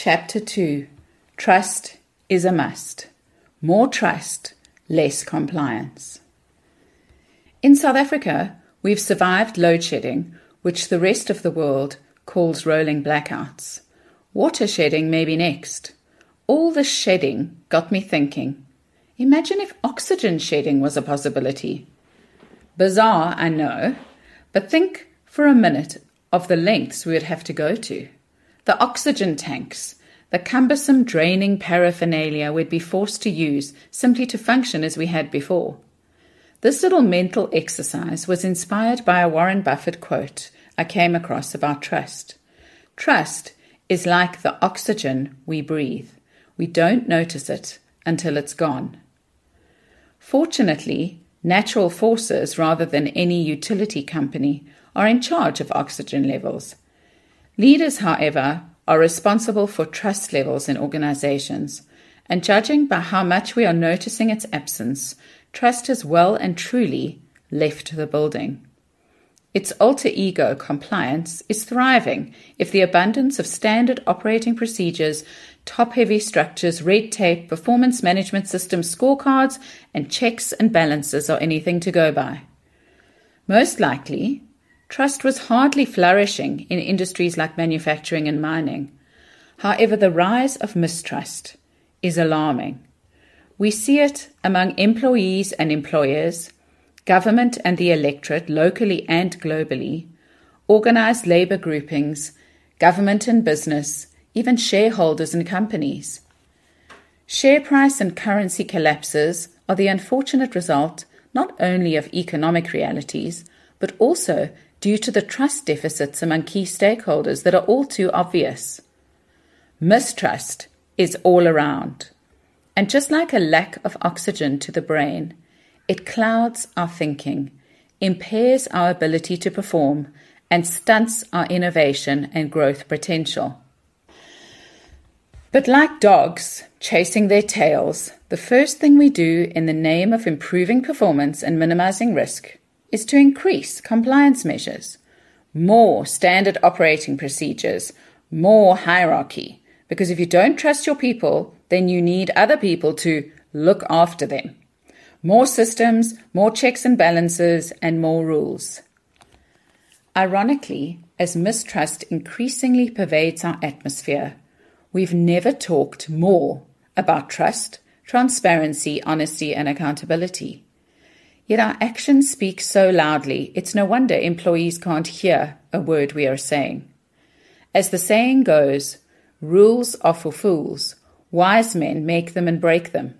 Chapter 2 Trust is a must. More trust, less compliance. In South Africa, we've survived load shedding, which the rest of the world calls rolling blackouts. Water shedding may be next. All the shedding got me thinking. Imagine if oxygen shedding was a possibility. Bizarre, I know, but think for a minute of the lengths we would have to go to the oxygen tanks, the cumbersome draining paraphernalia we'd be forced to use simply to function as we had before. This little mental exercise was inspired by a Warren Buffett quote I came across about trust. Trust is like the oxygen we breathe. We don't notice it until it's gone. Fortunately, natural forces rather than any utility company are in charge of oxygen levels. Leaders, however, are responsible for trust levels in organizations, and judging by how much we are noticing its absence, trust has well and truly left the building. Its alter ego compliance is thriving if the abundance of standard operating procedures, top heavy structures, red tape, performance management systems, scorecards, and checks and balances are anything to go by. Most likely, Trust was hardly flourishing in industries like manufacturing and mining. However, the rise of mistrust is alarming. We see it among employees and employers, government and the electorate, locally and globally, organized labor groupings, government and business, even shareholders and companies. Share price and currency collapses are the unfortunate result not only of economic realities, but also due to the trust deficits among key stakeholders that are all too obvious. Mistrust is all around. And just like a lack of oxygen to the brain, it clouds our thinking, impairs our ability to perform, and stunts our innovation and growth potential. But like dogs chasing their tails, the first thing we do in the name of improving performance and minimizing risk is to increase compliance measures, more standard operating procedures, more hierarchy. Because if you don't trust your people, then you need other people to look after them. More systems, more checks and balances, and more rules. Ironically, as mistrust increasingly pervades our atmosphere, we've never talked more about trust, transparency, honesty, and accountability. Yet our actions speak so loudly, it's no wonder employees can't hear a word we are saying. As the saying goes, rules are for fools, wise men make them and break them.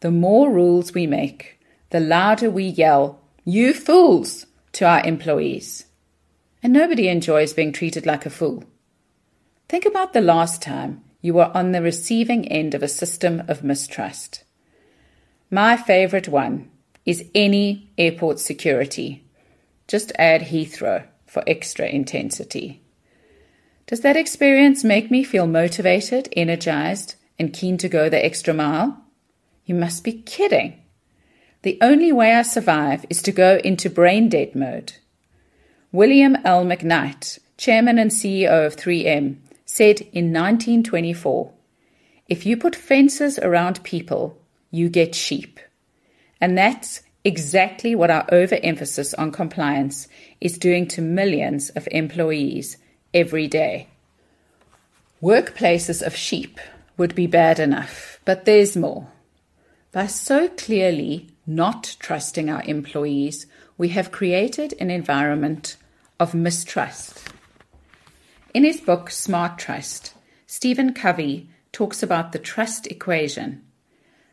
The more rules we make, the louder we yell, You fools! to our employees. And nobody enjoys being treated like a fool. Think about the last time you were on the receiving end of a system of mistrust. My favorite one is any airport security. Just add Heathrow for extra intensity. Does that experience make me feel motivated, energized, and keen to go the extra mile? You must be kidding. The only way I survive is to go into brain dead mode. William L. McKnight, chairman and CEO of 3M, said in 1924 If you put fences around people, you get sheep. And that's exactly what our overemphasis on compliance is doing to millions of employees every day. Workplaces of sheep would be bad enough, but there's more. By so clearly not trusting our employees, we have created an environment of mistrust. In his book Smart Trust, Stephen Covey talks about the trust equation.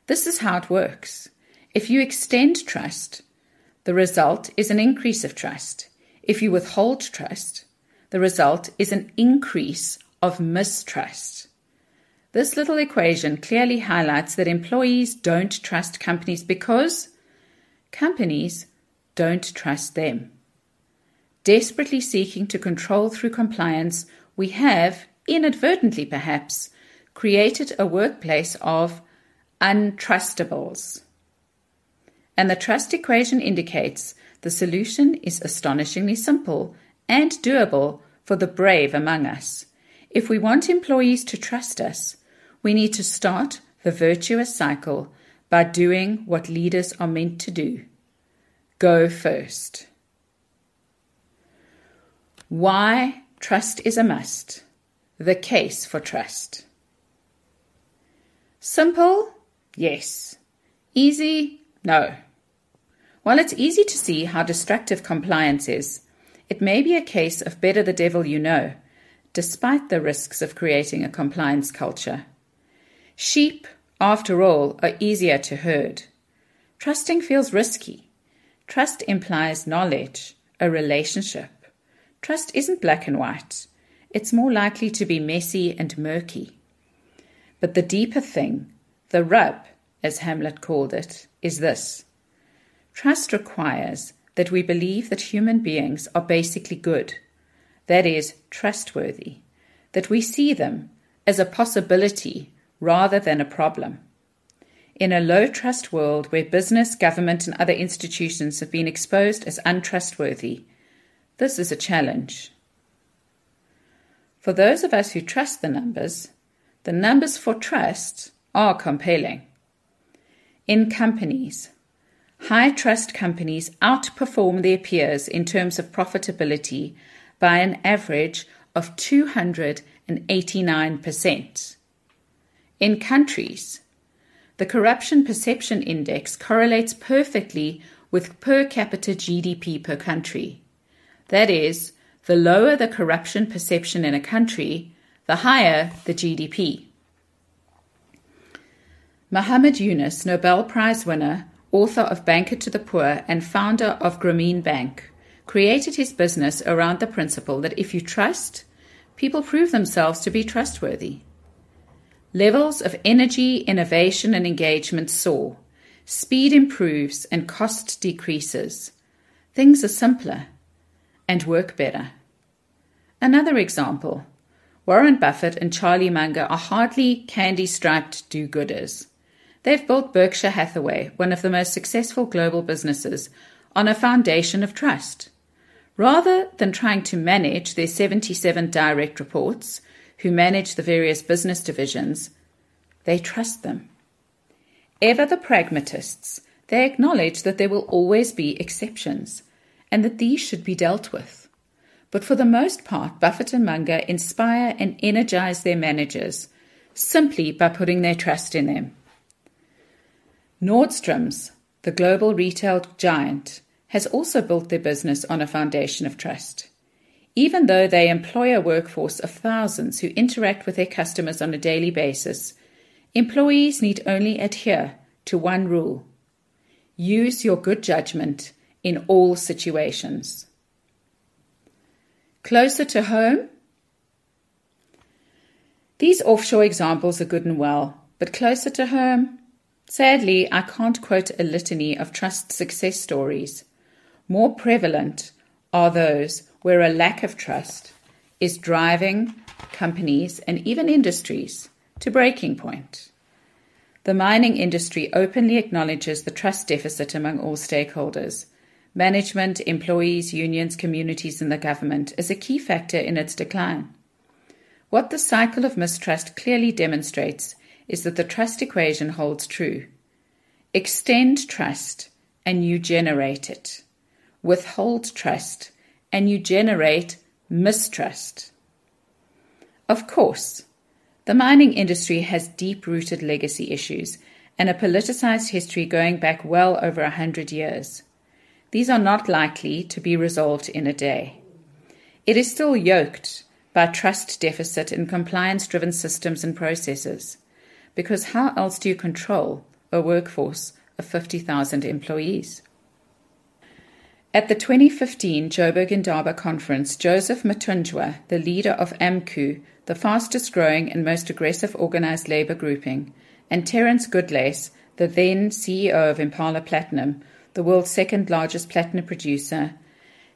This is how it works. If you extend trust, the result is an increase of trust. If you withhold trust, the result is an increase of mistrust. This little equation clearly highlights that employees don't trust companies because companies don't trust them. Desperately seeking to control through compliance, we have, inadvertently perhaps, created a workplace of untrustables. And the trust equation indicates the solution is astonishingly simple and doable for the brave among us. If we want employees to trust us, we need to start the virtuous cycle by doing what leaders are meant to do go first. Why trust is a must. The case for trust. Simple? Yes. Easy? No. While it's easy to see how destructive compliance is, it may be a case of better the devil you know, despite the risks of creating a compliance culture. Sheep, after all, are easier to herd. Trusting feels risky. Trust implies knowledge, a relationship. Trust isn't black and white. It's more likely to be messy and murky. But the deeper thing, the rub, as Hamlet called it, is this. Trust requires that we believe that human beings are basically good, that is, trustworthy, that we see them as a possibility rather than a problem. In a low trust world where business, government, and other institutions have been exposed as untrustworthy, this is a challenge. For those of us who trust the numbers, the numbers for trust are compelling. In companies, high trust companies outperform their peers in terms of profitability by an average of 289%. In countries, the Corruption Perception Index correlates perfectly with per capita GDP per country. That is, the lower the corruption perception in a country, the higher the GDP. Muhammad Yunus, Nobel Prize winner, author of Banker to the Poor, and founder of Grameen Bank, created his business around the principle that if you trust, people prove themselves to be trustworthy. Levels of energy, innovation, and engagement soar. Speed improves and cost decreases. Things are simpler and work better. Another example Warren Buffett and Charlie Munger are hardly candy striped do gooders. They've built Berkshire Hathaway, one of the most successful global businesses, on a foundation of trust. Rather than trying to manage their 77 direct reports, who manage the various business divisions, they trust them. Ever the pragmatists, they acknowledge that there will always be exceptions and that these should be dealt with. But for the most part, Buffett and Munger inspire and energize their managers simply by putting their trust in them. Nordstrom's, the global retail giant, has also built their business on a foundation of trust. Even though they employ a workforce of thousands who interact with their customers on a daily basis, employees need only adhere to one rule use your good judgment in all situations. Closer to home? These offshore examples are good and well, but closer to home? Sadly, I can't quote a litany of trust success stories. More prevalent are those where a lack of trust is driving companies and even industries to breaking point. The mining industry openly acknowledges the trust deficit among all stakeholders management, employees, unions, communities, and the government is a key factor in its decline. What the cycle of mistrust clearly demonstrates is that the trust equation holds true. Extend trust and you generate it. Withhold trust and you generate mistrust. Of course, the mining industry has deep rooted legacy issues and a politicized history going back well over a hundred years. These are not likely to be resolved in a day. It is still yoked by trust deficit in compliance driven systems and processes, because how else do you control a workforce of 50,000 employees? At the 2015 Joburg Indaba conference, Joseph Mathunjwa, the leader of AMCU, the fastest growing and most aggressive organized labor grouping, and Terence Goodlace, the then CEO of Impala Platinum, the world's second largest platinum producer,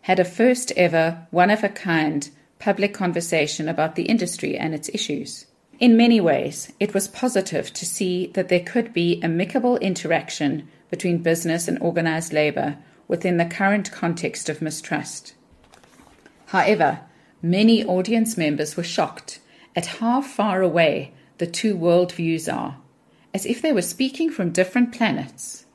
had a first ever, one of a kind public conversation about the industry and its issues. In many ways, it was positive to see that there could be amicable interaction between business and organized labor within the current context of mistrust. However, many audience members were shocked at how far away the two worldviews are, as if they were speaking from different planets.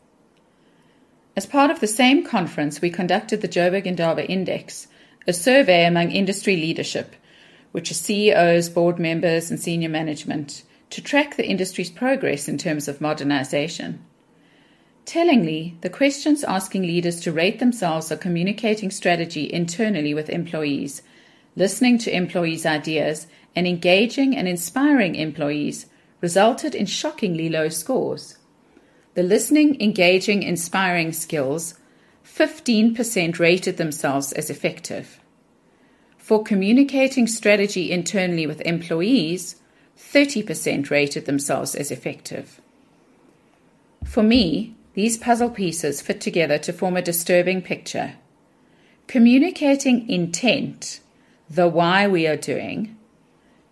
As part of the same conference, we conducted the Joburg Indaba Index, a survey among industry leadership, which are CEOs, board members, and senior management, to track the industry's progress in terms of modernization. Tellingly, the questions asking leaders to rate themselves are communicating strategy internally with employees, listening to employees' ideas, and engaging and inspiring employees resulted in shockingly low scores. The listening, engaging, inspiring skills, 15% rated themselves as effective. For communicating strategy internally with employees, 30% rated themselves as effective. For me, these puzzle pieces fit together to form a disturbing picture. Communicating intent, the why we are doing,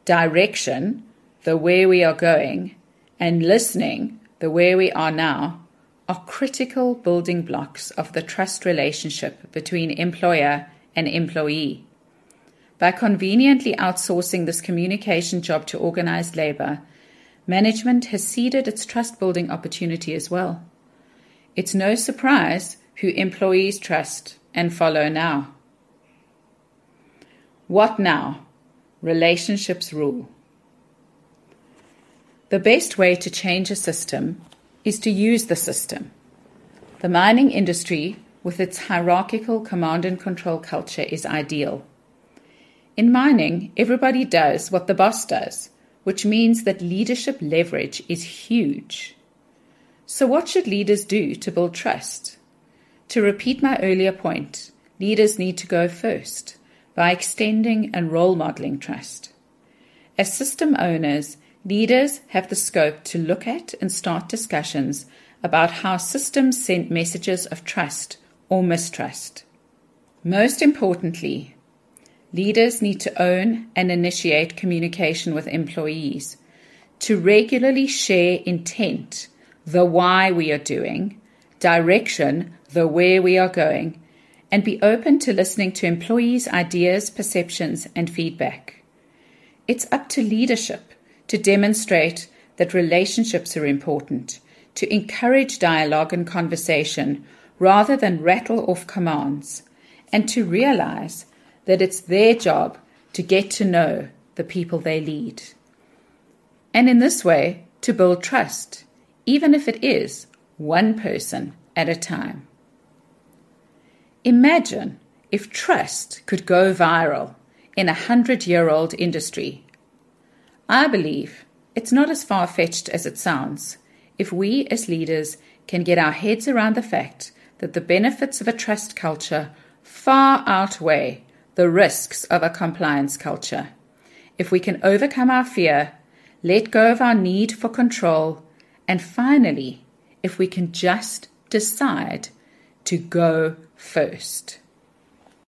direction, the where we are going, and listening, the where we are now, are critical building blocks of the trust relationship between employer and employee. By conveniently outsourcing this communication job to organized labor, management has ceded its trust building opportunity as well. It's no surprise who employees trust and follow now. What now? Relationships rule. The best way to change a system is to use the system. The mining industry, with its hierarchical command and control culture, is ideal. In mining, everybody does what the boss does, which means that leadership leverage is huge. So, what should leaders do to build trust? To repeat my earlier point, leaders need to go first by extending and role modeling trust. As system owners, leaders have the scope to look at and start discussions about how systems send messages of trust or mistrust. Most importantly, leaders need to own and initiate communication with employees, to regularly share intent, the why we are doing, direction, the where we are going, and be open to listening to employees' ideas, perceptions, and feedback. It's up to leadership to demonstrate that relationships are important, to encourage dialogue and conversation rather than rattle off commands, and to realize that it's their job to get to know the people they lead. And in this way, to build trust, even if it is one person at a time. Imagine if trust could go viral in a hundred year old industry. I believe it's not as far fetched as it sounds if we as leaders can get our heads around the fact that the benefits of a trust culture far outweigh the risks of a compliance culture. If we can overcome our fear, let go of our need for control, and finally, if we can just decide to go first.